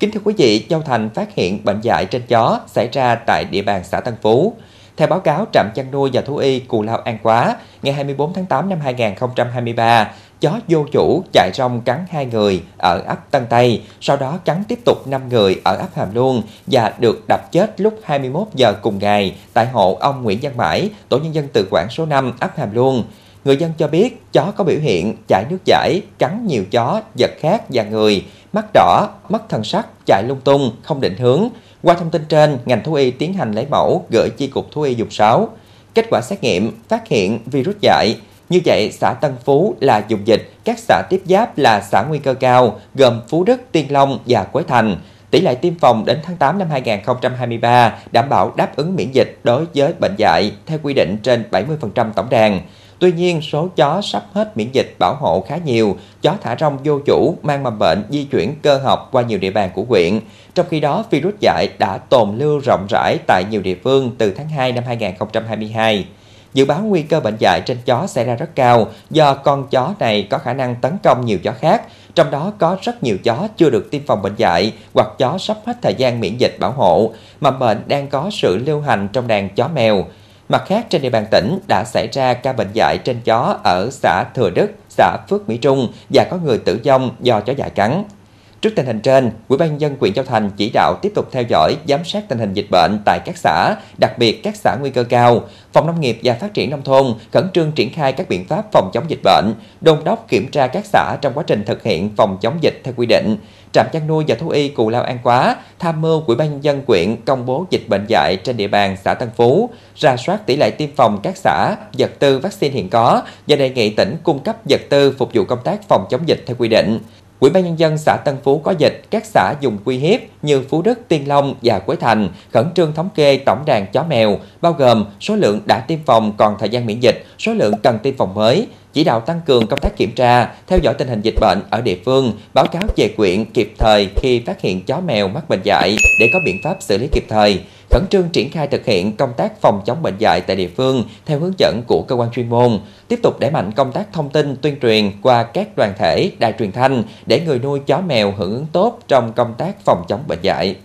Kính thưa quý vị, Châu Thành phát hiện bệnh dại trên chó xảy ra tại địa bàn xã Tân Phú. Theo báo cáo trạm chăn nuôi và thú y Cù Lao An Quá, ngày 24 tháng 8 năm 2023, chó vô chủ chạy rong cắn hai người ở ấp Tân Tây, sau đó cắn tiếp tục 5 người ở ấp Hàm Luông và được đập chết lúc 21 giờ cùng ngày tại hộ ông Nguyễn Văn Mãi, tổ nhân dân tự quản số 5 ấp Hàm Luông. Người dân cho biết chó có biểu hiện chảy nước chảy, cắn nhiều chó, vật khác và người, mắt đỏ, mất thần sắc, chạy lung tung, không định hướng. Qua thông tin trên, ngành thú y tiến hành lấy mẫu gửi chi cục thú y dùng 6. Kết quả xét nghiệm phát hiện virus dại. Như vậy, xã Tân Phú là dùng dịch, các xã tiếp giáp là xã nguy cơ cao, gồm Phú Đức, Tiên Long và Quế Thành. Tỷ lệ tiêm phòng đến tháng 8 năm 2023 đảm bảo đáp ứng miễn dịch đối với bệnh dạy theo quy định trên 70% tổng đàn. Tuy nhiên, số chó sắp hết miễn dịch bảo hộ khá nhiều, chó thả rong vô chủ mang mầm bệnh di chuyển cơ học qua nhiều địa bàn của huyện. Trong khi đó, virus dại đã tồn lưu rộng rãi tại nhiều địa phương từ tháng 2 năm 2022. Dự báo nguy cơ bệnh dại trên chó xảy ra rất cao do con chó này có khả năng tấn công nhiều chó khác, trong đó có rất nhiều chó chưa được tiêm phòng bệnh dại hoặc chó sắp hết thời gian miễn dịch bảo hộ. Mầm bệnh đang có sự lưu hành trong đàn chó mèo. Mặt khác, trên địa bàn tỉnh đã xảy ra ca bệnh dại trên chó ở xã Thừa Đức, xã Phước Mỹ Trung và có người tử vong do chó dại cắn. Trước tình hình trên, Ủy ban nhân dân huyện Châu Thành chỉ đạo tiếp tục theo dõi, giám sát tình hình dịch bệnh tại các xã, đặc biệt các xã nguy cơ cao. Phòng Nông nghiệp và Phát triển nông thôn khẩn trương triển khai các biện pháp phòng chống dịch bệnh, đôn đốc kiểm tra các xã trong quá trình thực hiện phòng chống dịch theo quy định. Trạm chăn nuôi và thú y Cù Lao An Quá tham mưu Ủy ban nhân dân quyện công bố dịch bệnh dạy trên địa bàn xã Tân Phú, ra soát tỷ lệ tiêm phòng các xã, vật tư vaccine hiện có và đề nghị tỉnh cung cấp vật tư phục vụ công tác phòng chống dịch theo quy định. Ủy ban nhân dân xã Tân Phú có dịch, các xã dùng quy hiếp như Phú Đức, Tiên Long và Quế Thành khẩn trương thống kê tổng đàn chó mèo, bao gồm số lượng đã tiêm phòng còn thời gian miễn dịch, số lượng cần tiêm phòng mới, chỉ đạo tăng cường công tác kiểm tra, theo dõi tình hình dịch bệnh ở địa phương, báo cáo về quyện kịp thời khi phát hiện chó mèo mắc bệnh dạy để có biện pháp xử lý kịp thời, khẩn trương triển khai thực hiện công tác phòng chống bệnh dạy tại địa phương theo hướng dẫn của cơ quan chuyên môn, tiếp tục đẩy mạnh công tác thông tin tuyên truyền qua các đoàn thể, đài truyền thanh để người nuôi chó mèo hưởng ứng tốt trong công tác phòng chống bệnh dạy.